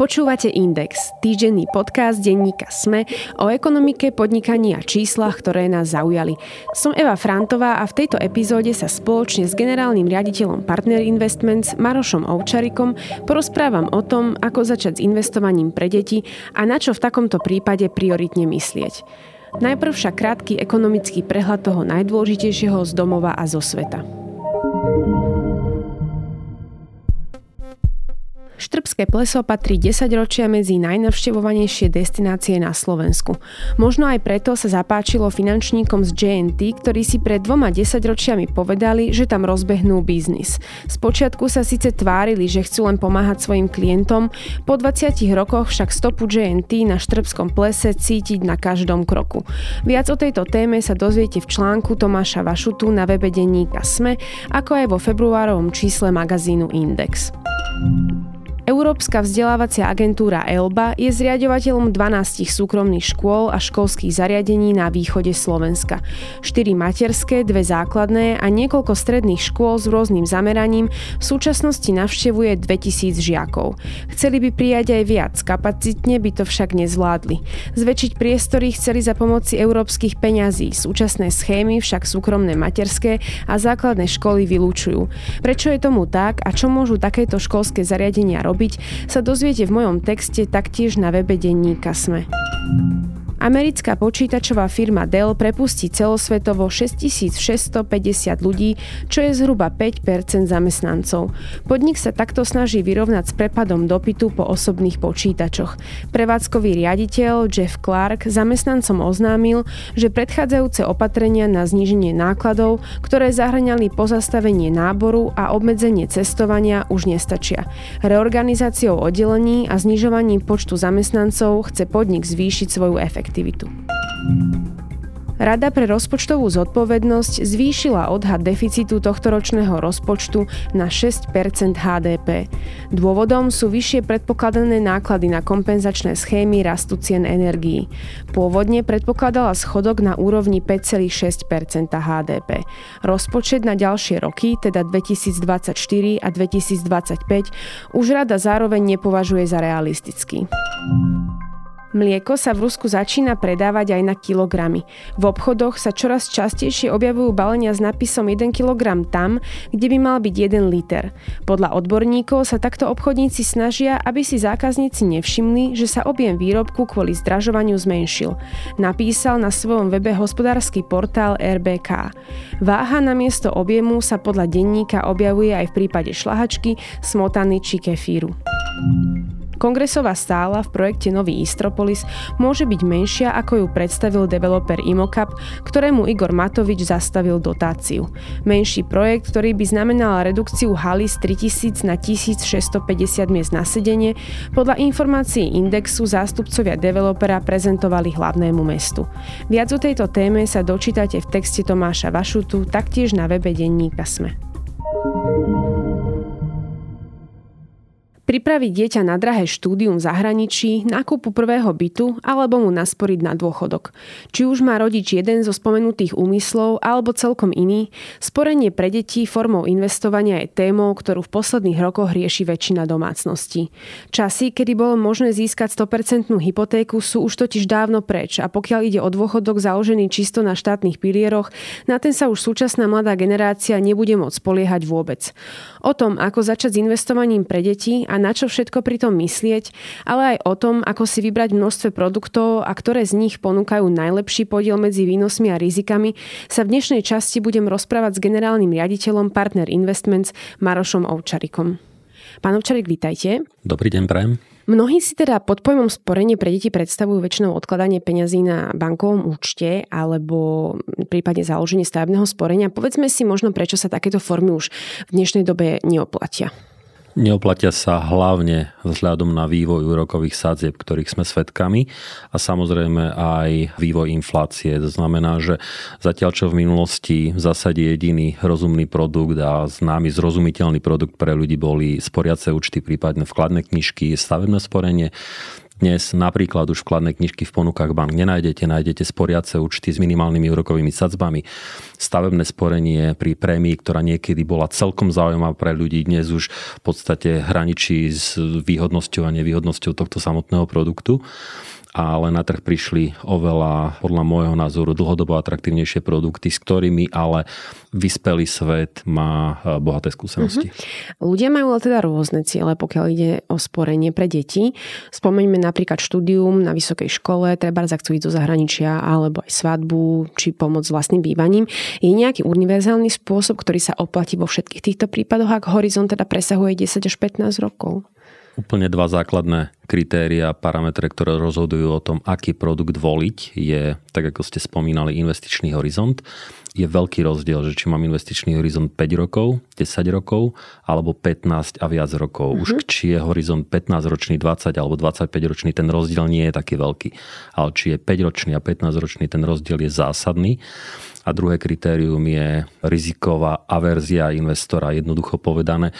Počúvate Index, týždenný podcast denníka SME o ekonomike, podnikaní a číslach, ktoré nás zaujali. Som Eva Frantová a v tejto epizóde sa spoločne s generálnym riaditeľom Partner Investments Marošom Ovčarikom porozprávam o tom, ako začať s investovaním pre deti a na čo v takomto prípade prioritne myslieť. Najprv však krátky ekonomický prehľad toho najdôležitejšieho z domova a zo sveta. Štrbské pleso patrí 10 ročia medzi najnavštevovanejšie destinácie na Slovensku. Možno aj preto sa zapáčilo finančníkom z JNT, ktorí si pred dvoma 10 ročiami povedali, že tam rozbehnú biznis. Spočiatku sa síce tvárili, že chcú len pomáhať svojim klientom, po 20 rokoch však stopu JNT na Štrbskom plese cítiť na každom kroku. Viac o tejto téme sa dozviete v článku Tomáša Vašutu na webe denníka SME, ako aj vo februárovom čísle magazínu Index. Európska vzdelávacia agentúra ELBA je zriadovateľom 12 súkromných škôl a školských zariadení na východe Slovenska. 4 materské, dve základné a niekoľko stredných škôl s rôznym zameraním v súčasnosti navštevuje 2000 žiakov. Chceli by prijať aj viac, kapacitne by to však nezvládli. Zväčšiť priestory chceli za pomoci európskych peňazí, súčasné schémy však súkromné materské a základné školy vylúčujú. Prečo je tomu tak a čo môžu takéto školské zariadenia robiť? Robiť, sa dozviete v mojom texte taktiež na webe denníka Sme. Americká počítačová firma Dell prepustí celosvetovo 6650 ľudí, čo je zhruba 5% zamestnancov. Podnik sa takto snaží vyrovnať s prepadom dopytu po osobných počítačoch. Prevádzkový riaditeľ Jeff Clark zamestnancom oznámil, že predchádzajúce opatrenia na zníženie nákladov, ktoré zahrňali pozastavenie náboru a obmedzenie cestovania, už nestačia. Reorganizáciou oddelení a znižovaním počtu zamestnancov chce podnik zvýšiť svoju efektivitu efektivitu. Rada pre rozpočtovú zodpovednosť zvýšila odhad deficitu tohtoročného rozpočtu na 6 HDP. Dôvodom sú vyššie predpokladané náklady na kompenzačné schémy rastu cien energií. Pôvodne predpokladala schodok na úrovni 5,6% HDP. Rozpočet na ďalšie roky, teda 2024 a 2025, už rada zároveň nepovažuje za realistický. Mlieko sa v Rusku začína predávať aj na kilogramy. V obchodoch sa čoraz častejšie objavujú balenia s nápisom 1 kg tam, kde by mal byť 1 liter. Podľa odborníkov sa takto obchodníci snažia, aby si zákazníci nevšimli, že sa objem výrobku kvôli zdražovaniu zmenšil. Napísal na svojom webe hospodársky portál RBK. Váha na miesto objemu sa podľa denníka objavuje aj v prípade šlahačky, smotany či kefíru. Kongresová stála v projekte Nový Istropolis môže byť menšia, ako ju predstavil developer Imocap, ktorému Igor Matovič zastavil dotáciu. Menší projekt, ktorý by znamenal redukciu haly z 3000 na 1650 miest na sedenie, podľa informácií Indexu zástupcovia developera prezentovali hlavnému mestu. Viac o tejto téme sa dočítate v texte Tomáša Vašutu, taktiež na webe denníka Sme. Pripraviť dieťa na drahé štúdium v zahraničí, nákupu prvého bytu alebo mu nasporiť na dôchodok. Či už má rodič jeden zo spomenutých úmyslov alebo celkom iný, sporenie pre deti formou investovania je témou, ktorú v posledných rokoch rieši väčšina domácností. Časy, kedy bolo možné získať 100% hypotéku, sú už totiž dávno preč a pokiaľ ide o dôchodok založený čisto na štátnych pilieroch, na ten sa už súčasná mladá generácia nebude môcť spoliehať vôbec. O tom, ako začať s investovaním pre deti a na čo všetko pri tom myslieť, ale aj o tom, ako si vybrať množstve produktov a ktoré z nich ponúkajú najlepší podiel medzi výnosmi a rizikami, sa v dnešnej časti budem rozprávať s generálnym riaditeľom Partner Investments Marošom Ovčarikom. Pán Ovčarik, vítajte. Dobrý deň, prajem. Mnohí si teda pod pojmom sporenie pre deti predstavujú väčšinou odkladanie peňazí na bankovom účte alebo prípadne založenie stavebného sporenia. Povedzme si možno, prečo sa takéto formy už v dnešnej dobe neoplatia. Neoplatia sa hlavne vzhľadom na vývoj úrokových sadzieb, ktorých sme svedkami a samozrejme aj vývoj inflácie. To znamená, že zatiaľ čo v minulosti v zásade jediný rozumný produkt a známy zrozumiteľný produkt pre ľudí boli sporiace účty, prípadne vkladné knižky, stavebné sporenie, Dnes napríklad už vkladné knižky v ponukách bank nenájdete, nájdete sporiace účty s minimálnymi úrokovými sadzbami. Stavebné sporenie pri prémii, ktorá niekedy bola celkom zaujímavá pre ľudí, dnes už v podstate hraničí s výhodnosťou a nevýhodnosťou tohto samotného produktu ale na trh prišli oveľa, podľa môjho názoru, dlhodobo atraktívnejšie produkty, s ktorými ale vyspelý svet má e, bohaté skúsenosti. Uh-huh. Ľudia majú ale teda rôzne ciele, pokiaľ ide o sporenie pre deti. Spomeňme napríklad štúdium na vysokej škole, treba chcú ísť do zahraničia, alebo aj svadbu, či pomoc s vlastným bývaním. Je nejaký univerzálny spôsob, ktorý sa oplatí vo všetkých týchto prípadoch, ak horizont teda presahuje 10 až 15 rokov? Úplne dva základné kritéria, parametre, ktoré rozhodujú o tom, aký produkt voliť, je, tak ako ste spomínali, investičný horizont. Je veľký rozdiel, že či mám investičný horizont 5 rokov, 10 rokov, alebo 15 a viac rokov. Mm-hmm. Už či je horizont 15 ročný, 20 alebo 25 ročný, ten rozdiel nie je taký veľký. Ale či je 5 ročný a 15 ročný, ten rozdiel je zásadný. A druhé kritérium je riziková averzia investora. Jednoducho povedané,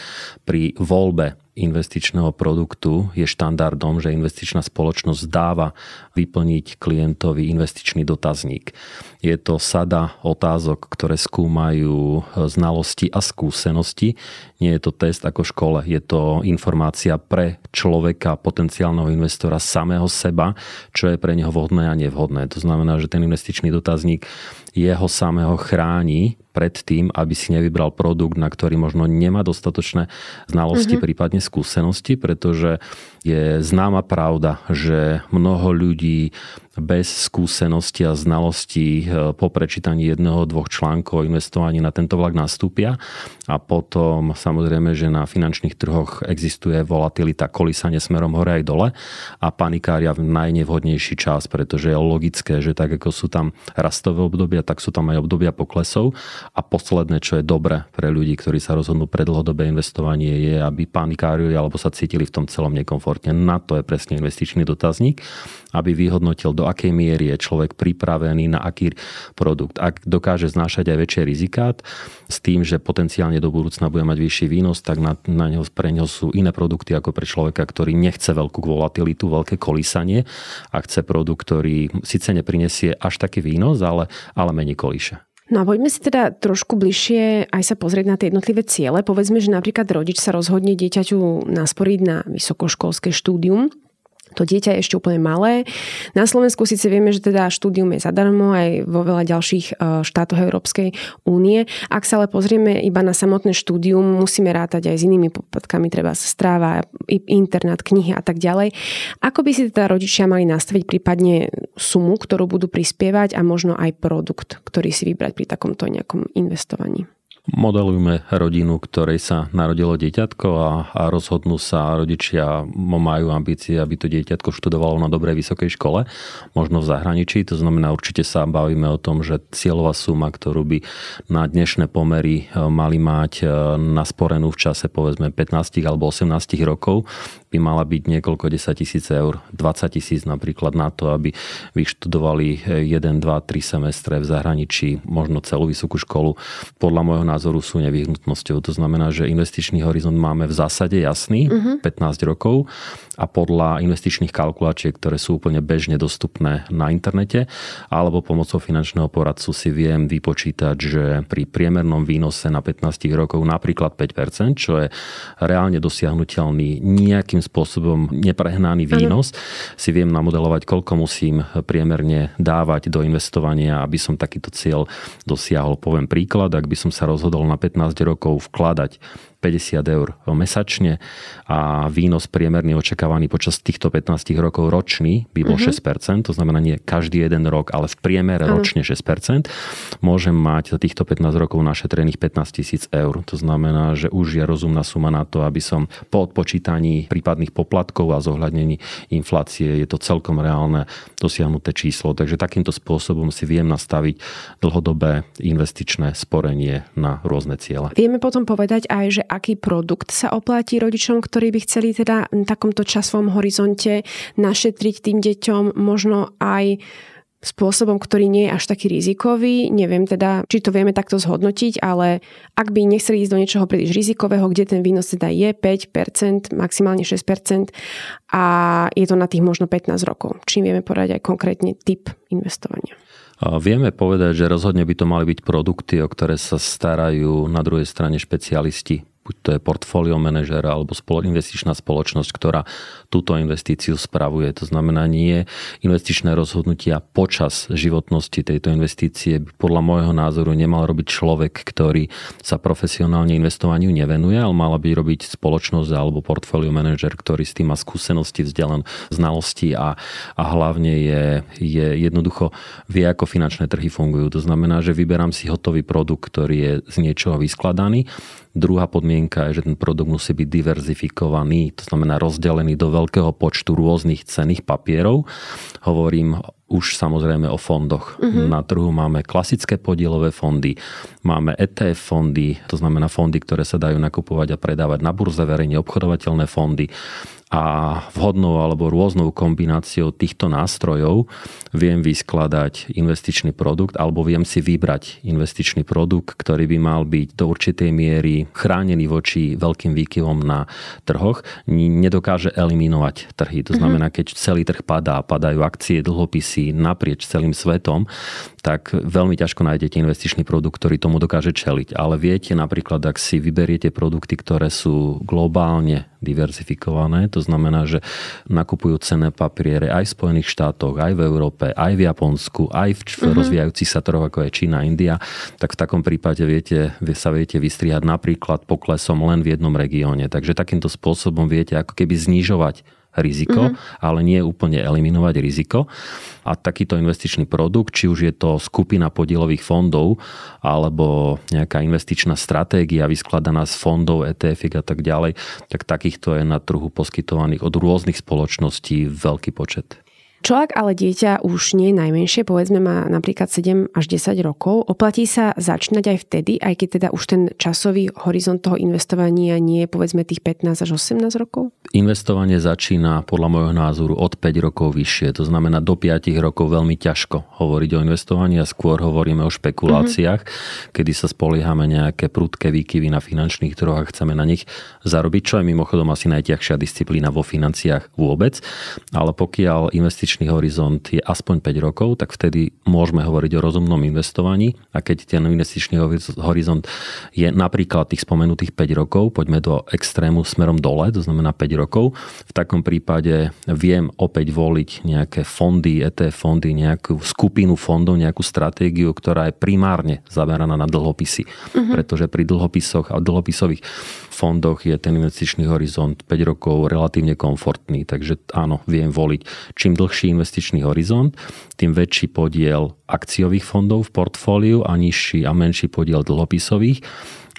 pri voľbe investičného produktu je štandardom, že investičná spoločnosť dáva vyplniť klientovi investičný dotazník. Je to sada otázok, ktoré skúmajú znalosti a skúsenosti. Nie je to test ako v škole, je to informácia pre človeka, potenciálneho investora, samého seba, čo je pre neho vhodné a nevhodné. To znamená, že ten investičný dotazník jeho samého chráni pred tým, aby si nevybral produkt, na ktorý možno nemá dostatočné znalosti, mm-hmm. prípadne skúsenosti, pretože je známa pravda, že mnoho ľudí bez skúsenosti a znalostí e, po prečítaní jedného, dvoch článkov investovaní na tento vlak nastúpia. A potom samozrejme, že na finančných trhoch existuje volatilita kolísanie smerom hore aj dole. A panikária v najnevhodnejší čas, pretože je logické, že tak ako sú tam rastové obdobia, tak sú tam aj obdobia poklesov a posledné, čo je dobre pre ľudí, ktorí sa rozhodnú pre dlhodobé investovanie je, aby panikárili alebo sa cítili v tom celom nekomfortne. Na to je presne investičný dotazník, aby vyhodnotil do akej miery je človek pripravený na aký produkt. Ak dokáže znášať aj väčšie rizikát s tým, že potenciálne do budúcna bude mať vyšší výnos, tak na, na neho, pre neho sú iné produkty ako pre človeka, ktorý nechce veľkú volatilitu, veľké kolísanie a chce produkt, ktorý síce neprinesie až taký výnos, ale, ale menej kolíše. No a poďme si teda trošku bližšie aj sa pozrieť na tie jednotlivé ciele. Povedzme, že napríklad rodič sa rozhodne dieťaťu nasporiť na vysokoškolské štúdium to dieťa je ešte úplne malé. Na Slovensku síce vieme, že teda štúdium je zadarmo aj vo veľa ďalších e, štátoch Európskej únie. Ak sa ale pozrieme iba na samotné štúdium, musíme rátať aj s inými poplatkami, treba stráva, internát, knihy a tak ďalej. Ako by si teda rodičia mali nastaviť prípadne sumu, ktorú budú prispievať a možno aj produkt, ktorý si vybrať pri takomto nejakom investovaní? Modelujme rodinu, ktorej sa narodilo dieťatko a, a rozhodnú sa rodičia, majú ambície, aby to dieťatko študovalo na dobrej vysokej škole, možno v zahraničí. To znamená, určite sa bavíme o tom, že cieľová suma, ktorú by na dnešné pomery e, mali mať e, nasporenú v čase povedzme 15 alebo 18 rokov, by mala byť niekoľko 10 tisíc eur, 20 tisíc napríklad na to, aby vyštudovali 1, 2, 3 semestre v zahraničí, možno celú vysokú školu. Podľa môjho názoru sú nevyhnutnosťou. To znamená, že investičný horizont máme v zásade jasný, uh-huh. Mhm. 15 rokov a podľa investičných kalkulačiek, ktoré sú úplne bežne dostupné na internete, alebo pomocou finančného poradcu si viem vypočítať, že pri priemernom výnose na 15 rokov napríklad 5%, čo je reálne dosiahnutelný nejakým spôsobom neprehnaný výnos, ano. si viem namodelovať, koľko musím priemerne dávať do investovania, aby som takýto cieľ dosiahol. Poviem príklad, ak by som sa rozhodol na 15 rokov vkladať 50 eur mesačne a výnos priemerný očakávaný počas týchto 15 rokov ročný by bol mm-hmm. 6%, to znamená nie každý jeden rok, ale v priemere ano. ročne 6%, môžem mať za týchto 15 rokov našetrených 15 tisíc eur. To znamená, že už je rozumná suma na to, aby som po odpočítaní prípadných poplatkov a zohľadnení inflácie je to celkom reálne dosiahnuté číslo. Takže takýmto spôsobom si viem nastaviť dlhodobé investičné sporenie na rôzne ciele. Vieme potom povedať aj, že aký produkt sa oplatí rodičom, ktorí by chceli teda v takomto časovom horizonte našetriť tým deťom možno aj spôsobom, ktorý nie je až taký rizikový. Neviem teda, či to vieme takto zhodnotiť, ale ak by nechceli ísť do niečoho príliš rizikového, kde ten výnos teda je 5%, maximálne 6% a je to na tých možno 15 rokov. Čím vieme povedať aj konkrétne typ investovania. Vieme povedať, že rozhodne by to mali byť produkty, o ktoré sa starajú na druhej strane špecialisti buď to je portfólio manažer alebo investičná spoločnosť, ktorá túto investíciu spravuje. To znamená nie investičné rozhodnutia počas životnosti tejto investície by podľa môjho názoru nemal robiť človek, ktorý sa profesionálne investovaniu nevenuje, ale mala by robiť spoločnosť alebo portfólio manažer, ktorý s tým má skúsenosti, vzdelan, znalosti a, a hlavne je, je jednoducho vie, ako finančné trhy fungujú. To znamená, že vyberám si hotový produkt, ktorý je z niečoho vyskladaný Druhá podmienka je, že ten produkt musí byť diverzifikovaný, to znamená rozdelený do veľkého počtu rôznych cených papierov. Hovorím už samozrejme o fondoch. Uh-huh. Na trhu máme klasické podielové fondy, máme ETF fondy, to znamená fondy, ktoré sa dajú nakupovať a predávať na burze, verejne obchodovateľné fondy a vhodnou alebo rôznou kombináciou týchto nástrojov viem vyskladať investičný produkt alebo viem si vybrať investičný produkt, ktorý by mal byť do určitej miery chránený voči veľkým výkyvom na trhoch. Nedokáže eliminovať trhy. To mhm. znamená, keď celý trh padá, padajú akcie, dlhopisy naprieč celým svetom, tak veľmi ťažko nájdete investičný produkt, ktorý tomu dokáže čeliť. Ale viete napríklad, ak si vyberiete produkty, ktoré sú globálne diverzifikované, to znamená, že nakupujú cenné papiere aj v Spojených štátoch, aj v Európe, aj v Japonsku, aj v uh-huh. rozvíjajúcich sa trhoch, ako je Čína, India, tak v takom prípade viete, sa viete vystriať napríklad poklesom len v jednom regióne. Takže takýmto spôsobom viete ako keby znižovať riziko, mm-hmm. ale nie úplne eliminovať riziko. A takýto investičný produkt, či už je to skupina podielových fondov alebo nejaká investičná stratégia vyskladaná z fondov, ETF a tak ďalej, tak takýchto je na trhu poskytovaných od rôznych spoločností veľký počet. Čo ak ale dieťa už nie je najmenšie, povedzme má napríklad 7 až 10 rokov, oplatí sa začínať aj vtedy, aj keď teda už ten časový horizont toho investovania nie je povedzme tých 15 až 18 rokov? Investovanie začína podľa môjho názoru od 5 rokov vyššie, to znamená do 5 rokov veľmi ťažko hovoriť o investovaní a skôr hovoríme o špekuláciách, mm-hmm. kedy sa spoliehame nejaké prudké výkyvy na finančných trhoch a chceme na nich zarobiť, čo je mimochodom asi najťažšia disciplína vo financiách vôbec. Ale pokiaľ investičný investičný horizont je aspoň 5 rokov, tak vtedy môžeme hovoriť o rozumnom investovaní. A keď ten investičný horizont je napríklad tých spomenutých 5 rokov, poďme do extrému smerom dole, to znamená 5 rokov, v takom prípade viem opäť voliť nejaké fondy, ETF fondy, nejakú skupinu fondov, nejakú stratégiu, ktorá je primárne zameraná na dlhopisy. Uh-huh. Pretože pri dlhopisoch a dlhopisových fondoch je ten investičný horizont 5 rokov relatívne komfortný, takže áno, viem voliť. Čím dlhší investičný horizont, tým väčší podiel akciových fondov v portfóliu a nižší a menší podiel dlhopisových.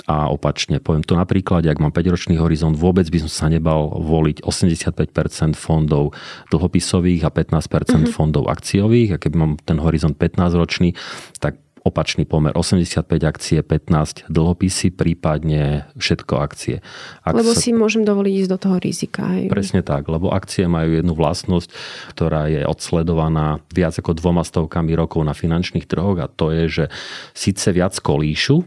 A opačne, poviem to napríklad, ak mám 5-ročný horizont, vôbec by som sa nebal voliť 85% fondov dlhopisových a 15% mm-hmm. fondov akciových. A keby mám ten horizont 15-ročný, tak opačný pomer 85 akcie, 15 dlhopisy, prípadne všetko akcie. Ak lebo sa... si môžem dovoliť ísť do toho rizika. Aj. Presne tak, lebo akcie majú jednu vlastnosť, ktorá je odsledovaná viac ako dvoma stovkami rokov na finančných trhoch a to je, že síce viac kolíšu,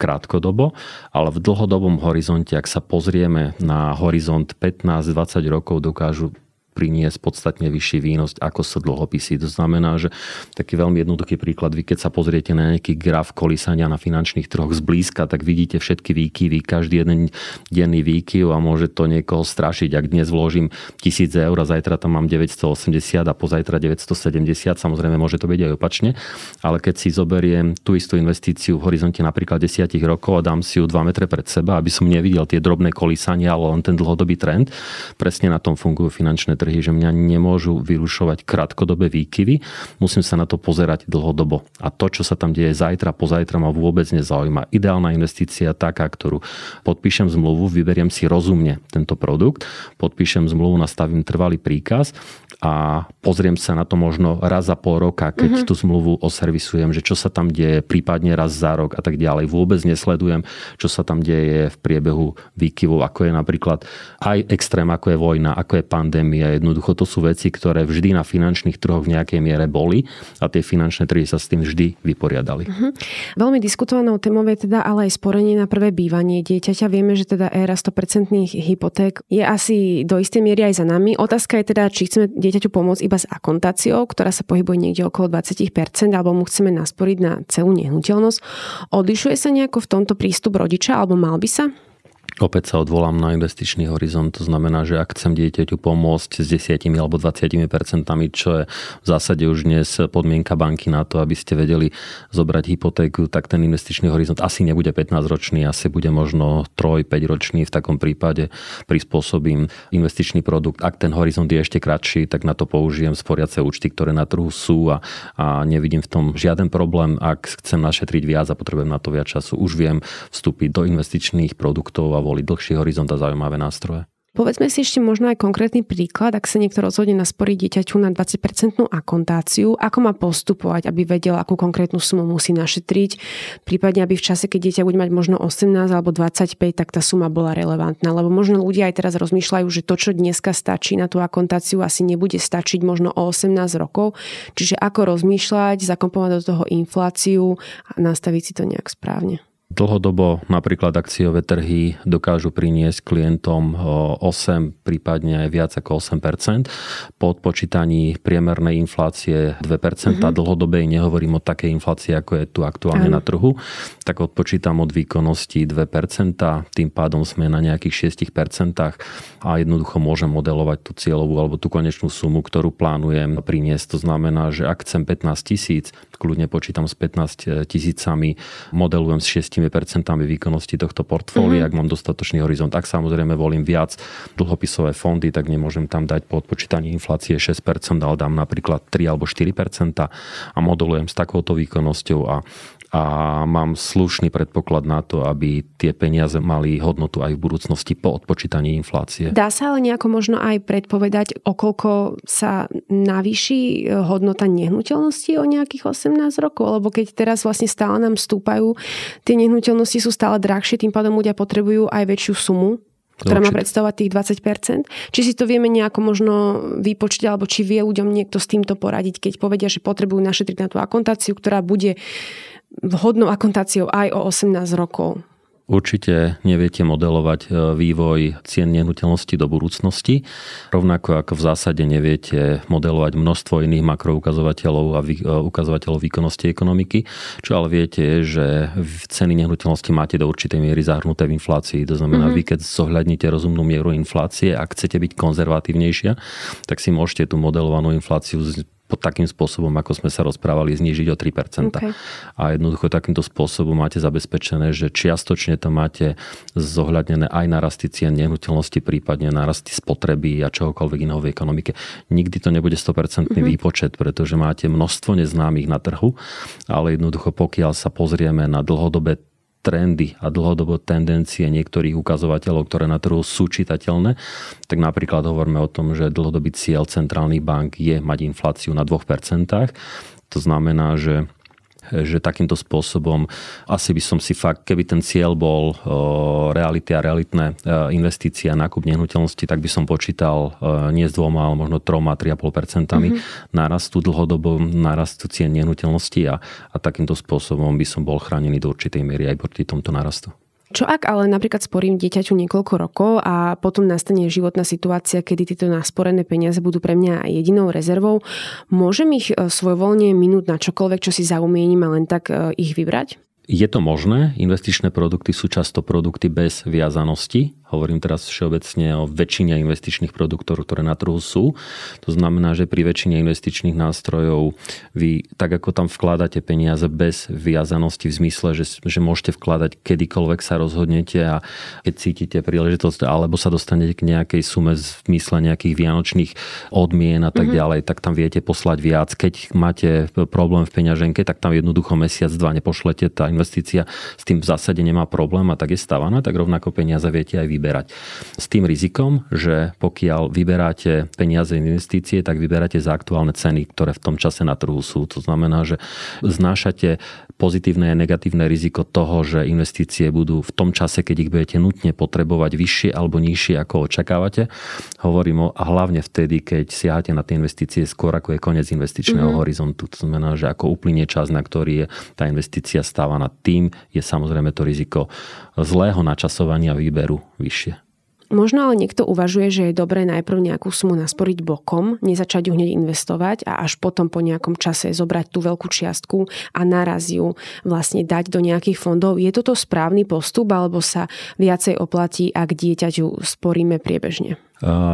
krátkodobo, ale v dlhodobom horizonte, ak sa pozrieme na horizont 15-20 rokov, dokážu priniesť podstatne vyšší výnos, ako sú dlhopisy. To znamená, že taký veľmi jednoduchý príklad, vy keď sa pozriete na nejaký graf kolísania na finančných trhoch zblízka, tak vidíte všetky výkyvy, každý jeden denný výkyv a môže to niekoho strašiť. Ak dnes vložím 1000 eur a zajtra tam mám 980 a pozajtra 970, samozrejme môže to byť aj opačne, ale keď si zoberiem tú istú investíciu v horizonte napríklad 10 rokov a dám si ju 2 metre pred seba, aby som nevidel tie drobné kolísania, ale len ten dlhodobý trend, presne na tom fungujú finančné trhy, že mňa nemôžu vyrušovať krátkodobé výkyvy, musím sa na to pozerať dlhodobo. A to, čo sa tam deje zajtra, pozajtra ma vôbec nezaujíma. Ideálna investícia taká, ktorú podpíšem zmluvu, vyberiem si rozumne tento produkt, podpíšem zmluvu, nastavím trvalý príkaz a pozriem sa na to možno raz za pol roka, keď mm-hmm. tú zmluvu oservisujem, že čo sa tam deje, prípadne raz za rok a tak ďalej. Vôbec nesledujem, čo sa tam deje v priebehu výkyvov, ako je napríklad aj extrém, ako je vojna, ako je pandémia, jednoducho to sú veci, ktoré vždy na finančných trhoch v nejakej miere boli a tie finančné trhy sa s tým vždy vyporiadali. Uh-huh. Veľmi diskutovanou témou je teda ale aj sporenie na prvé bývanie dieťaťa. Vieme, že teda éra 100% hypoték je asi do istej miery aj za nami. Otázka je teda, či chceme dieťaťu pomôcť iba s akontáciou, ktorá sa pohybuje niekde okolo 20%, alebo mu chceme nasporiť na celú nehnuteľnosť. Odlišuje sa nejako v tomto prístup rodiča, alebo mal by sa? Opäť sa odvolám na investičný horizont, to znamená, že ak chcem dieťaťu pomôcť s 10 alebo 20 percentami, čo je v zásade už dnes podmienka banky na to, aby ste vedeli zobrať hypotéku, tak ten investičný horizont asi nebude 15 ročný, asi bude možno 3-5 ročný. V takom prípade prispôsobím investičný produkt. Ak ten horizont je ešte kratší, tak na to použijem sporiace účty, ktoré na trhu sú a, a nevidím v tom žiaden problém. Ak chcem našetriť viac a potrebujem na to viac času, už viem vstúpiť do investičných produktov a voliť dlhší horizont a zaujímavé nástroje. Povedzme si ešte možno aj konkrétny príklad, ak sa niekto rozhodne nasporiť dieťaťu na 20% akontáciu, ako má postupovať, aby vedel, akú konkrétnu sumu musí našetriť, prípadne aby v čase, keď dieťa bude mať možno 18 alebo 25, tak tá suma bola relevantná. Lebo možno ľudia aj teraz rozmýšľajú, že to, čo dneska stačí na tú akontáciu, asi nebude stačiť možno o 18 rokov. Čiže ako rozmýšľať, zakompovať do toho infláciu a nastaviť si to nejak správne. Dlhodobo napríklad akciové trhy dokážu priniesť klientom 8, prípadne aj viac ako 8 Po odpočítaní priemernej inflácie 2 mm-hmm. dlhodobej nehovorím o takej inflácii, ako je tu aktuálne mm. na trhu, tak odpočítam od výkonnosti 2% tým pádom sme na nejakých 6% a jednoducho môžem modelovať tú cieľovú alebo tú konečnú sumu, ktorú plánujem priniesť. To znamená, že ak chcem 15 tisíc, kľudne počítam s 15 tisícami, modelujem s 6 výkonnosti tohto portfólia, mm-hmm. ak mám dostatočný horizont. Ak samozrejme volím viac dlhopisové fondy, tak nemôžem tam dať po odpočítaní inflácie 6%, ale dám napríklad 3 alebo 4% a modulujem s takouto výkonnosťou a a mám slušný predpoklad na to, aby tie peniaze mali hodnotu aj v budúcnosti po odpočítaní inflácie. Dá sa ale nejako možno aj predpovedať, o koľko sa navýši hodnota nehnuteľnosti o nejakých 18 rokov? Lebo keď teraz vlastne stále nám stúpajú, tie nehnuteľnosti sú stále drahšie, tým pádom ľudia potrebujú aj väčšiu sumu ktorá má predstavovať tých 20%. Či si to vieme nejako možno vypočiť, alebo či vie ľuďom niekto s týmto poradiť, keď povedia, že potrebujú našetriť na tú akontáciu, ktorá bude vhodnou akontáciou aj o 18 rokov. Určite neviete modelovať e, vývoj cien nehnuteľnosti do budúcnosti, rovnako ako v zásade neviete modelovať množstvo iných makroukazovateľov a e, ukazovateľov výkonnosti ekonomiky. Čo ale viete je, že ceny nehnuteľnosti máte do určitej miery zahrnuté v inflácii. To znamená, mm-hmm. vy keď zohľadnite rozumnú mieru inflácie, ak chcete byť konzervatívnejšia, tak si môžete tú modelovanú infláciu pod takým spôsobom, ako sme sa rozprávali, znížiť o 3%. Okay. A jednoducho takýmto spôsobom máte zabezpečené, že čiastočne to máte zohľadnené aj narasty cien nehnuteľnosti, prípadne narasty spotreby a čohokoľvek iného v ekonomike. Nikdy to nebude 100% mm-hmm. výpočet, pretože máte množstvo neznámych na trhu, ale jednoducho pokiaľ sa pozrieme na dlhodobé trendy a dlhodobo tendencie niektorých ukazovateľov, ktoré na trhu sú čitateľné, tak napríklad hovoríme o tom, že dlhodobý cieľ centrálnych bank je mať infláciu na 2%. To znamená, že že takýmto spôsobom asi by som si fakt, keby ten cieľ bol reality a realitné investície a nákup nehnuteľnosti, tak by som počítal nie s dvoma, ale možno troma, 3,5% mm-hmm. narastu dlhodobo, narastu cien nehnuteľnosti a, a takýmto spôsobom by som bol chránený do určitej miery aj proti tomto narastu. Čo ak ale napríklad sporím dieťaťu niekoľko rokov a potom nastane životná situácia, kedy tieto nasporené peniaze budú pre mňa jedinou rezervou, môžem ich e, svojvoľne minúť na čokoľvek, čo si zaumiením a len tak e, ich vybrať? Je to možné. Investičné produkty sú často produkty bez viazanosti Hovorím teraz všeobecne o väčšine investičných produktov, ktoré na trhu sú. To znamená, že pri väčšine investičných nástrojov vy tak ako tam vkladáte peniaze bez viazanosti v zmysle, že, že môžete vkladať kedykoľvek sa rozhodnete a keď cítite príležitosť alebo sa dostanete k nejakej sume v zmysle nejakých vianočných odmien a tak mm-hmm. ďalej, tak tam viete poslať viac. Keď máte problém v peňaženke, tak tam jednoducho mesiac, dva nepošlete. Tá investícia s tým v zásade nemá problém a tak je stávaná, tak rovnako peniaze viete aj vy vyberať. S tým rizikom, že pokiaľ vyberáte peniaze investície, tak vyberáte za aktuálne ceny, ktoré v tom čase na trhu sú. To znamená, že znášate pozitívne a negatívne riziko toho, že investície budú v tom čase, keď ich budete nutne potrebovať vyššie alebo nižšie, ako očakávate. Hovorím o, a hlavne vtedy, keď siahate na tie investície skôr, ako je koniec investičného mm-hmm. horizontu. To znamená, že ako uplynie čas, na ktorý je tá investícia stávaná, tým je samozrejme to riziko zlého načasovania výberu vyššie. Možno ale niekto uvažuje, že je dobré najprv nejakú sumu nasporiť bokom, nezačať ju hneď investovať a až potom po nejakom čase zobrať tú veľkú čiastku a naraz ju vlastne dať do nejakých fondov. Je toto správny postup alebo sa viacej oplatí, ak dieťaťu sporíme priebežne?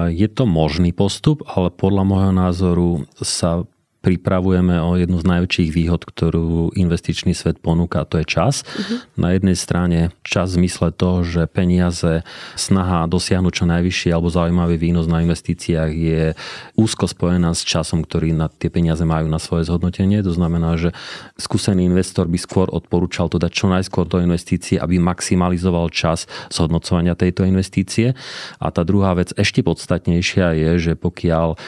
Je to možný postup, ale podľa môjho názoru sa pripravujeme o jednu z najväčších výhod, ktorú investičný svet ponúka, to je čas. Uh-huh. Na jednej strane čas v zmysle toho, že peniaze, snaha dosiahnuť čo najvyšší alebo zaujímavý výnos na investíciách je úzko spojená s časom, ktorý na tie peniaze majú na svoje zhodnotenie. To znamená, že skúsený investor by skôr odporúčal to dať čo najskôr do investície, aby maximalizoval čas zhodnocovania tejto investície. A tá druhá vec ešte podstatnejšia je, že pokiaľ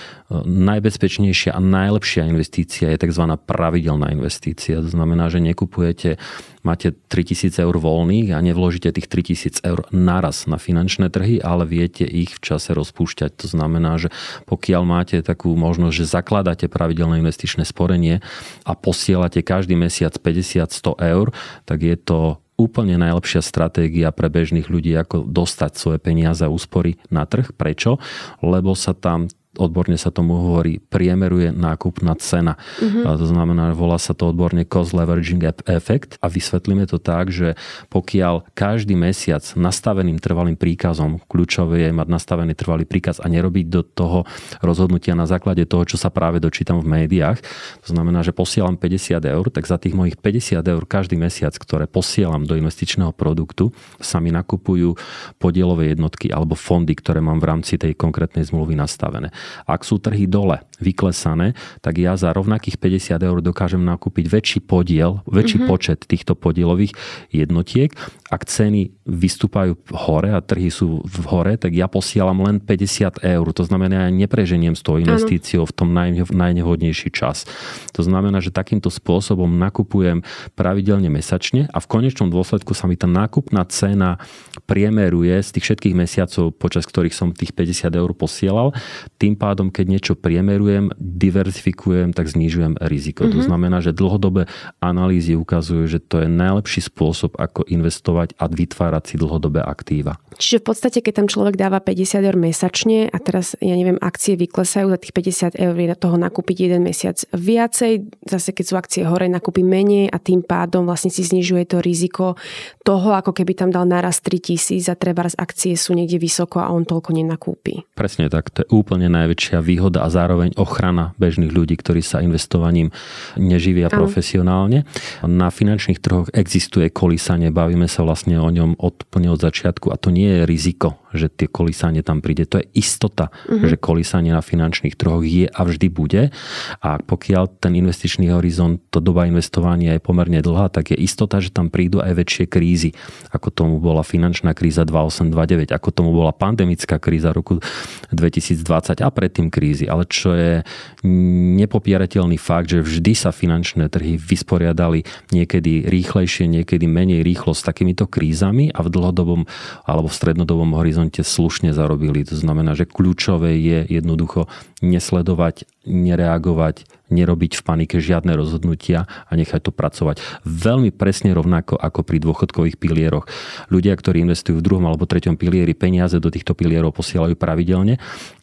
najbezpečnejšia a najlepšia investícia je tzv. pravidelná investícia. To znamená, že nekupujete, máte 3000 eur voľných a nevložíte tých 3000 eur naraz na finančné trhy, ale viete ich v čase rozpúšťať. To znamená, že pokiaľ máte takú možnosť, že zakladáte pravidelné investičné sporenie a posielate každý mesiac 50-100 eur, tak je to úplne najlepšia stratégia pre bežných ľudí, ako dostať svoje peniaze a úspory na trh. Prečo? Lebo sa tam odborne sa tomu hovorí, priemeruje nákupná cena. Uh-huh. A to znamená, volá sa to odborne cost leveraging effect a vysvetlíme to tak, že pokiaľ každý mesiac nastaveným trvalým príkazom, kľúčové je mať nastavený trvalý príkaz a nerobiť do toho rozhodnutia na základe toho, čo sa práve dočítam v médiách, to znamená, že posielam 50 eur, tak za tých mojich 50 eur každý mesiac, ktoré posielam do investičného produktu, sa mi nakupujú podielové jednotky alebo fondy, ktoré mám v rámci tej konkrétnej zmluvy nastavené. Ak sú trhy dole, vyklesané, tak ja za rovnakých 50 eur dokážem nakúpiť väčší podiel, väčší mm-hmm. počet týchto podielových jednotiek. Ak ceny vystúpajú hore a trhy sú v hore, tak ja posielam len 50 eur. To znamená, ja nepreženiem s tou investíciou v tom naj, najnevhodnejší čas. To znamená, že takýmto spôsobom nakupujem pravidelne mesačne a v konečnom dôsledku sa mi tá nákupná cena priemeruje z tých všetkých mesiacov, počas ktorých som tých 50 eur posielal. Tým pádom, keď niečo priemerujem, diverzifikujem, tak znižujem riziko. Mm-hmm. To mhm. znamená, že dlhodobé analýzy ukazujú, že to je najlepší spôsob, ako investovať a vytvárať si dlhodobé aktíva. Čiže v podstate, keď tam človek dáva 50 eur mesačne a teraz, ja neviem, akcie vyklesajú, za tých 50 eur je toho nakúpiť jeden mesiac viacej, zase keď sú akcie hore, nakúpi menej a tým pádom vlastne si znižuje to riziko toho, ako keby tam dal naraz 3000 a treba akcie sú niekde vysoko a on toľko nenakúpi. Presne tak, to je úplne najväčšia výhoda a zároveň ochrana bežných ľudí, ktorí sa investovaním neživia ano. profesionálne. Na finančných trhoch existuje kolísanie, bavíme sa vlastne o ňom od, od začiatku a to nie je riziko že tie kolísanie tam príde. To je istota, uh-huh. že kolísanie na finančných trhoch je a vždy bude. A pokiaľ ten investičný horizont, to doba investovania je pomerne dlhá, tak je istota, že tam prídu aj väčšie krízy, ako tomu bola finančná kríza 2829, ako tomu bola pandemická kríza roku 2020 a predtým krízy. Ale čo je nepopierateľný fakt, že vždy sa finančné trhy vysporiadali niekedy rýchlejšie, niekedy menej rýchlo s takýmito krízami a v dlhodobom alebo v strednodobom horizonte horizonte slušne zarobili. To znamená, že kľúčové je jednoducho nesledovať, nereagovať, nerobiť v panike žiadne rozhodnutia a nechať to pracovať. Veľmi presne rovnako ako pri dôchodkových pilieroch. Ľudia, ktorí investujú v druhom alebo treťom pilieri, peniaze do týchto pilierov posielajú pravidelne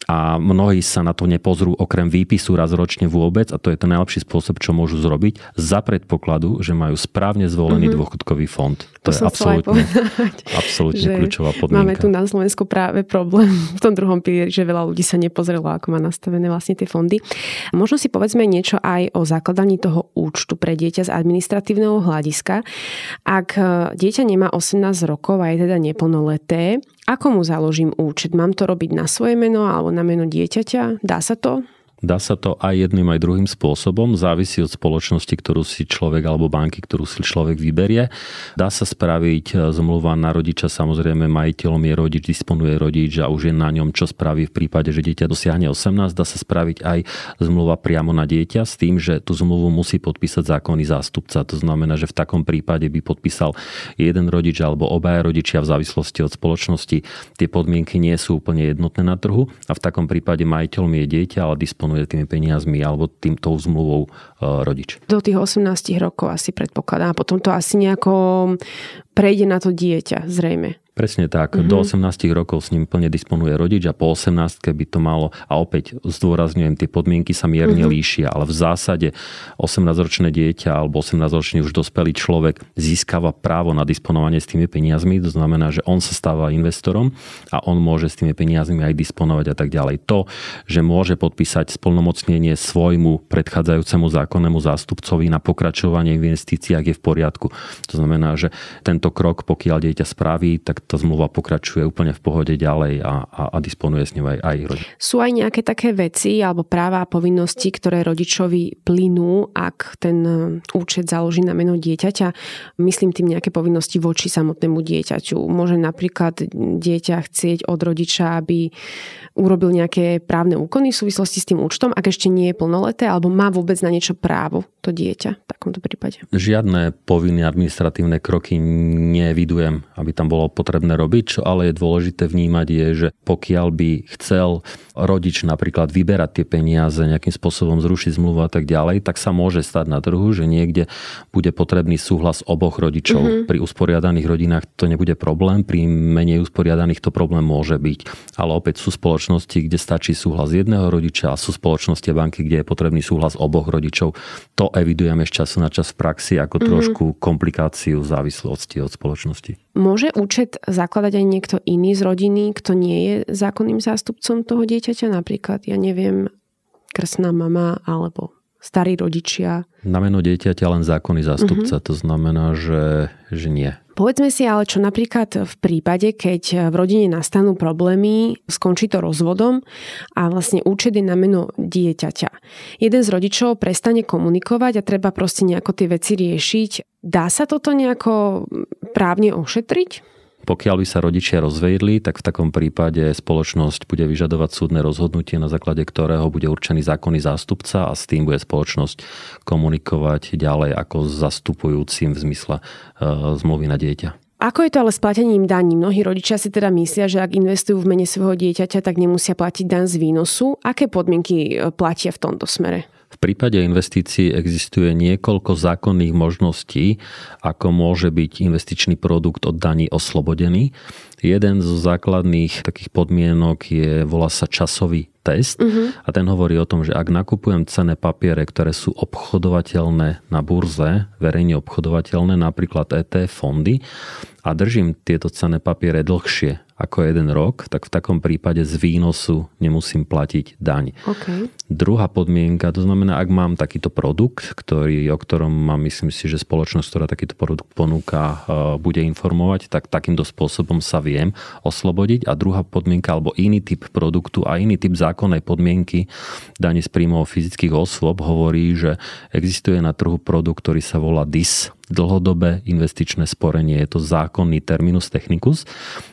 a mnohí sa na to nepozrú okrem výpisu raz ročne vôbec a to je ten najlepší spôsob, čo môžu zrobiť za predpokladu, že majú správne zvolený mm-hmm. dôchodkový fond. To, to je absolútne, absolútne kľúčová podmienka. Máme tu na Slovensku práve problém v tom druhom pilieri, že veľa ľudí sa nepozrelo, ako má nastavené vlastne tie fondy. Možno si povedzme niečo aj o zakladaní toho účtu pre dieťa z administratívneho hľadiska. Ak dieťa nemá 18 rokov a je teda neplnoleté, ako mu založím účet? Mám to robiť na svoje meno alebo na meno dieťaťa? Dá sa to? Dá sa to aj jedným, aj druhým spôsobom. Závisí od spoločnosti, ktorú si človek alebo banky, ktorú si človek vyberie. Dá sa spraviť e, zmluva na rodiča, samozrejme majiteľom je rodič, disponuje rodič a už je na ňom, čo spraví v prípade, že dieťa dosiahne 18. Dá sa spraviť aj zmluva priamo na dieťa s tým, že tú zmluvu musí podpísať zákonný zástupca. To znamená, že v takom prípade by podpísal jeden rodič alebo obaja rodičia v závislosti od spoločnosti. Tie podmienky nie sú úplne jednotné na trhu a v takom prípade majiteľom je dieťa, ale disponuje disponuje tými peniazmi alebo týmto zmluvou e, rodič. Do tých 18 rokov asi predpokladá. Potom to asi nejako prejde na to dieťa, zrejme. Presne tak. Mm-hmm. Do 18 rokov s ním plne disponuje rodič a po 18 by to malo, a opäť zdôrazňujem, tie podmienky sa mierne mm-hmm. líšia, ale v zásade 18-ročné dieťa alebo 18-ročný už dospelý človek získava právo na disponovanie s tými peniazmi, to znamená, že on sa stáva investorom a on môže s tými peniazmi aj disponovať a tak ďalej. To, že môže podpísať splnomocnenie svojmu predchádzajúcemu zákonnému zástupcovi na pokračovanie v investíciách je v poriadku. To znamená, že tento krok, pokiaľ dieťa spraví, tak tá zmluva pokračuje úplne v pohode ďalej a, a, a disponuje s ňou aj, aj rodič. Sú aj nejaké také veci alebo práva a povinnosti, ktoré rodičovi plynú, ak ten e, účet založí na meno dieťaťa? Myslím tým nejaké povinnosti voči samotnému dieťaťu. Môže napríklad dieťa chcieť od rodiča, aby urobil nejaké právne úkony v súvislosti s tým účtom, ak ešte nie je plnoleté, alebo má vôbec na niečo právo to dieťa v takomto prípade? Žiadne povinné administratívne kroky nevidujem, aby tam bolo potrebné potrebné robiť, čo ale je dôležité vnímať je, že pokiaľ by chcel rodič napríklad vyberať tie peniaze, nejakým spôsobom zrušiť zmluvu a tak ďalej, tak sa môže stať na trhu, že niekde bude potrebný súhlas oboch rodičov. Mm-hmm. Pri usporiadaných rodinách to nebude problém, pri menej usporiadaných to problém môže byť. Ale opäť sú spoločnosti, kde stačí súhlas jedného rodiča a sú spoločnosti a banky, kde je potrebný súhlas oboch rodičov. To evidujeme z času na čas v praxi ako mm-hmm. trošku komplikáciu závislosti od spoločnosti. Môže účet zakladať aj niekto iný z rodiny, kto nie je zákonným zástupcom toho dieťaťa? Napríklad, ja neviem, krsná mama alebo starí rodičia. Na meno dieťaťa len zákonný zástupca, uh-huh. to znamená, že, že nie. Povedzme si ale, čo napríklad v prípade, keď v rodine nastanú problémy, skončí to rozvodom a vlastne účet je na meno dieťaťa. Jeden z rodičov prestane komunikovať a treba proste nejako tie veci riešiť. Dá sa toto nejako právne ošetriť? Pokiaľ by sa rodičia rozvejdli, tak v takom prípade spoločnosť bude vyžadovať súdne rozhodnutie, na základe ktorého bude určený zákonný zástupca a s tým bude spoločnosť komunikovať ďalej ako zastupujúcim v zmysle e, zmluvy na dieťa. Ako je to ale s platením daní? Mnohí rodičia si teda myslia, že ak investujú v mene svojho dieťaťa, tak nemusia platiť dan z výnosu. Aké podmienky e, platia v tomto smere? V prípade investícií existuje niekoľko zákonných možností, ako môže byť investičný produkt od daní oslobodený. Jeden zo základných takých podmienok je, volá sa časový test uh-huh. a ten hovorí o tom, že ak nakupujem cenné papiere, ktoré sú obchodovateľné na burze, verejne obchodovateľné, napríklad ETF fondy a držím tieto cenné papiere dlhšie ako jeden rok, tak v takom prípade z výnosu nemusím platiť daň. Okay. Druhá podmienka, to znamená, ak mám takýto produkt, ktorý, o ktorom mám, myslím si, že spoločnosť, ktorá takýto produkt ponúka, e, bude informovať, tak takýmto spôsobom sa viem oslobodiť. A druhá podmienka, alebo iný typ produktu a iný typ zákonnej podmienky dane z príjmov fyzických osôb hovorí, že existuje na trhu produkt, ktorý sa volá DIS, dlhodobé investičné sporenie. Je to zákonný terminus technicus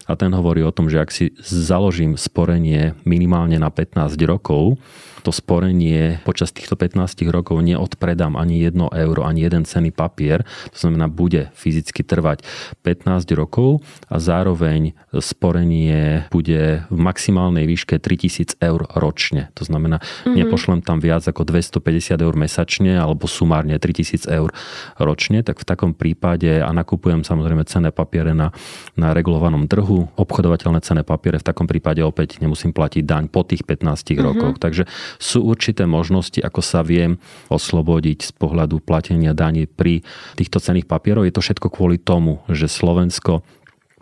a ten hovorí o tom, že ak si založím sporenie minimálne na 15 rokov, to sporenie počas týchto 15 rokov neodpredám ani 1 euro, ani jeden cený papier. To znamená, bude fyzicky trvať 15 rokov a zároveň sporenie bude v maximálnej výške 3000 eur ročne. To znamená, mm-hmm. nepošlem tam viac ako 250 eur mesačne alebo sumárne 3000 eur ročne, tak v takom prípade a nakupujem samozrejme cenné papiere na, na regulovanom trhu, obchodovateľné cenné papiere, v takom prípade opäť nemusím platiť daň po tých 15 mm-hmm. rokoch. Takže sú určité možnosti, ako sa viem oslobodiť z pohľadu platenia daní pri týchto cených papierov. Je to všetko kvôli tomu, že Slovensko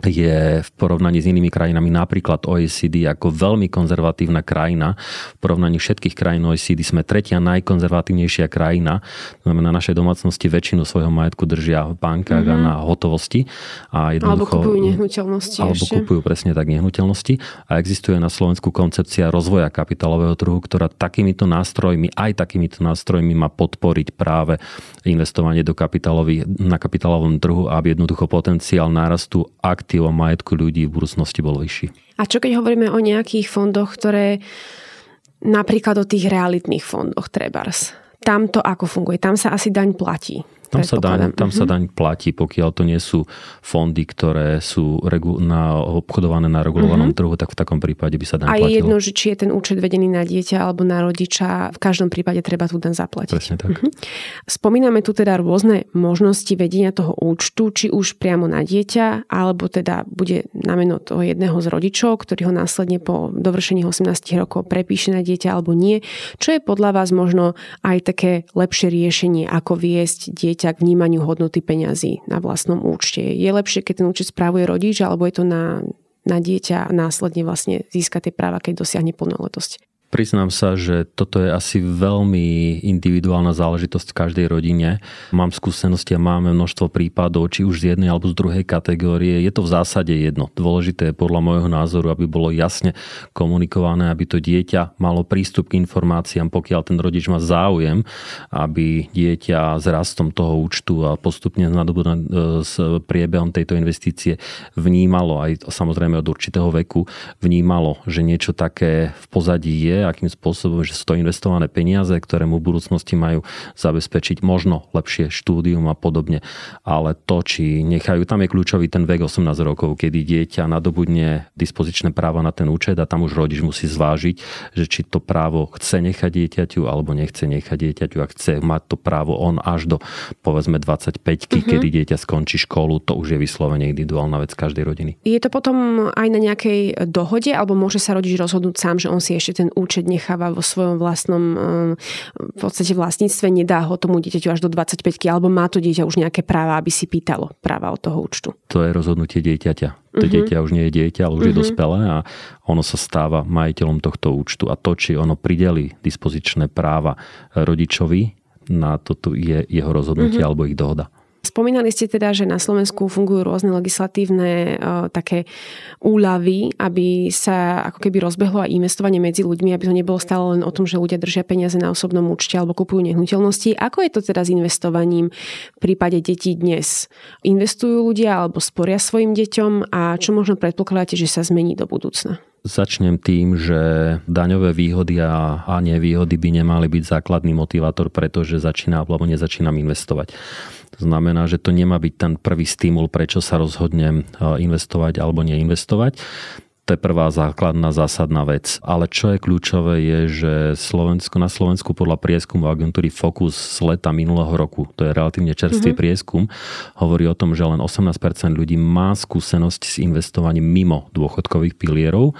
je v porovnaní s inými krajinami, napríklad OECD, ako veľmi konzervatívna krajina. V porovnaní všetkých krajín OECD sme tretia najkonzervatívnejšia krajina. Znamená, našej domácnosti väčšinu svojho majetku držia v bankách mm-hmm. a mhm. na hotovosti. A alebo kupujú nehnuteľnosti Alebo ešte. kupujú presne tak nehnuteľnosti. A existuje na Slovensku koncepcia rozvoja kapitálového trhu, ktorá takýmito nástrojmi, aj takýmito nástrojmi má podporiť práve investovanie do kapitálových, na kapitálovom trhu, aby jednoducho potenciál nárastu aktív aktív a majetku ľudí v budúcnosti bol vyšší. A čo keď hovoríme o nejakých fondoch, ktoré napríklad o tých realitných fondoch Trebars, tam to ako funguje? Tam sa asi daň platí. Tam, sa daň, tam sa daň platí, pokiaľ to nie sú fondy, ktoré sú regu- na, obchodované na regulovanom uh-huh. trhu, tak v takom prípade by sa daň A platilo. je jedno, že či je ten účet vedený na dieťa alebo na rodiča, v každom prípade treba tu daň zaplatiť. Presne tak. Uh-huh. Spomíname tu teda rôzne možnosti vedenia toho účtu, či už priamo na dieťa, alebo teda bude na meno toho jedného z rodičov, ktorý ho následne po dovršení 18 rokov prepíše na dieťa alebo nie. Čo je podľa vás možno aj také lepšie riešenie, ako viesť dieťa dieťa k vnímaniu hodnoty peňazí na vlastnom účte. Je lepšie, keď ten účet správuje rodič, alebo je to na, na dieťa a následne vlastne získa tie práva, keď dosiahne plnoletosť? Priznám sa, že toto je asi veľmi individuálna záležitosť v každej rodine. Mám skúsenosti a máme množstvo prípadov, či už z jednej alebo z druhej kategórie. Je to v zásade jedno. Dôležité je podľa môjho názoru, aby bolo jasne komunikované, aby to dieťa malo prístup k informáciám, pokiaľ ten rodič má záujem, aby dieťa s rastom toho účtu a postupne s priebehom tejto investície vnímalo aj samozrejme od určitého veku, vnímalo, že niečo také v pozadí je akým spôsobom, že sú to investované peniaze, ktoré mu v budúcnosti majú zabezpečiť možno lepšie štúdium a podobne. Ale to, či nechajú, tam je kľúčový ten vek 18 rokov, kedy dieťa nadobudne dispozičné práva na ten účet a tam už rodič musí zvážiť, že či to právo chce nechať dieťaťu alebo nechce nechať dieťaťu a chce mať to právo on až do povedzme 25 mm-hmm. kedy dieťa skončí školu, to už je vyslovene individuálna vec každej rodiny. Je to potom aj na nejakej dohode alebo môže sa rodič rozhodnúť sám, že on si ešte ten účet účet necháva vo svojom vlastnom eh, v podstate vlastníctve, nedá ho tomu dieťaťu až do 25 alebo má to dieťa už nejaké práva, aby si pýtalo práva od toho účtu? To je rozhodnutie dieťaťa. To uh-huh. dieťa už nie je dieťa, ale už uh-huh. je mhm. dospelé a ono sa stáva majiteľom tohto účtu. A to, či ono prideli dispozičné práva rodičovi, na toto je jeho rozhodnutie uh-huh. alebo ich dohoda. Spomínali ste teda, že na Slovensku fungujú rôzne legislatívne uh, také úľavy, aby sa ako keby rozbehlo aj investovanie medzi ľuďmi, aby to nebolo stále len o tom, že ľudia držia peniaze na osobnom účte alebo kupujú nehnuteľnosti. Ako je to teda s investovaním v prípade detí dnes? Investujú ľudia alebo sporia svojim deťom a čo možno predpokladáte, že sa zmení do budúcna? Začnem tým, že daňové výhody a, a nevýhody by nemali byť základný motivátor, pretože začína alebo nezačínam investovať. To znamená, že to nemá byť ten prvý stimul, prečo sa rozhodnem investovať alebo neinvestovať. To je prvá základná zásadná vec. Ale čo je kľúčové je, že Slovensko, na Slovensku podľa prieskumu agentúry Focus z leta minulého roku, to je relatívne čerstvý mm-hmm. prieskum, hovorí o tom, že len 18% ľudí má skúsenosť s investovaním mimo dôchodkových pilierov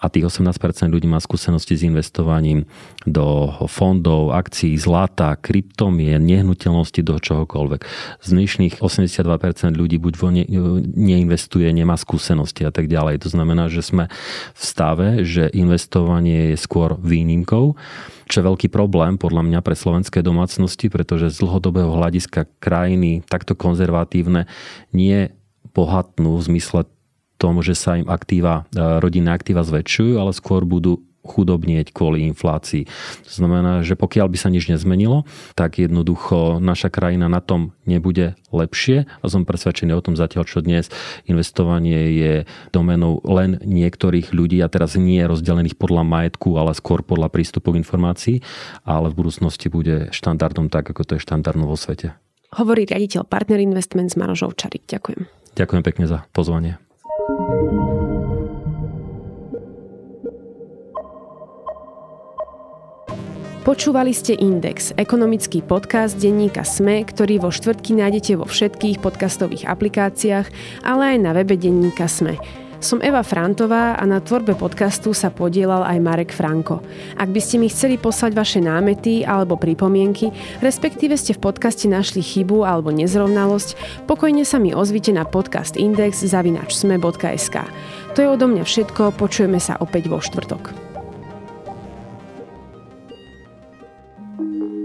a tých 18% ľudí má skúsenosti s investovaním do fondov, akcií, zlata, kryptomien, nehnuteľnosti, do čohokoľvek. Z dnešných 82% ľudí buď ne, neinvestuje, nemá skúsenosti a tak ďalej. To znamená, že sme v stave, že investovanie je skôr výnimkou čo je veľký problém podľa mňa pre slovenské domácnosti, pretože z dlhodobého hľadiska krajiny takto konzervatívne nie bohatnú v zmysle tom, že sa im aktíva, e, rodinné aktíva zväčšujú, ale skôr budú chudobnieť kvôli inflácii. To znamená, že pokiaľ by sa nič nezmenilo, tak jednoducho naša krajina na tom nebude lepšie a som presvedčený o tom zatiaľ, čo dnes investovanie je domenou len niektorých ľudí a teraz nie rozdelených podľa majetku, ale skôr podľa prístupu k informácii, ale v budúcnosti bude štandardom tak, ako to je štandardno vo svete. Hovorí riaditeľ Partner Investments Maroš Ovčarik. Ďakujem. Ďakujem pekne za pozvanie. Počúvali ste Index, ekonomický podcast denníka SME, ktorý vo štvrtky nájdete vo všetkých podcastových aplikáciách, ale aj na webe denníka SME. Som Eva Frantová a na tvorbe podcastu sa podielal aj Marek Franko. Ak by ste mi chceli poslať vaše námety alebo pripomienky, respektíve ste v podcaste našli chybu alebo nezrovnalosť, pokojne sa mi ozvite na podcast index zavinačsme.sk. To je odo mňa všetko, počujeme sa opäť vo štvrtok.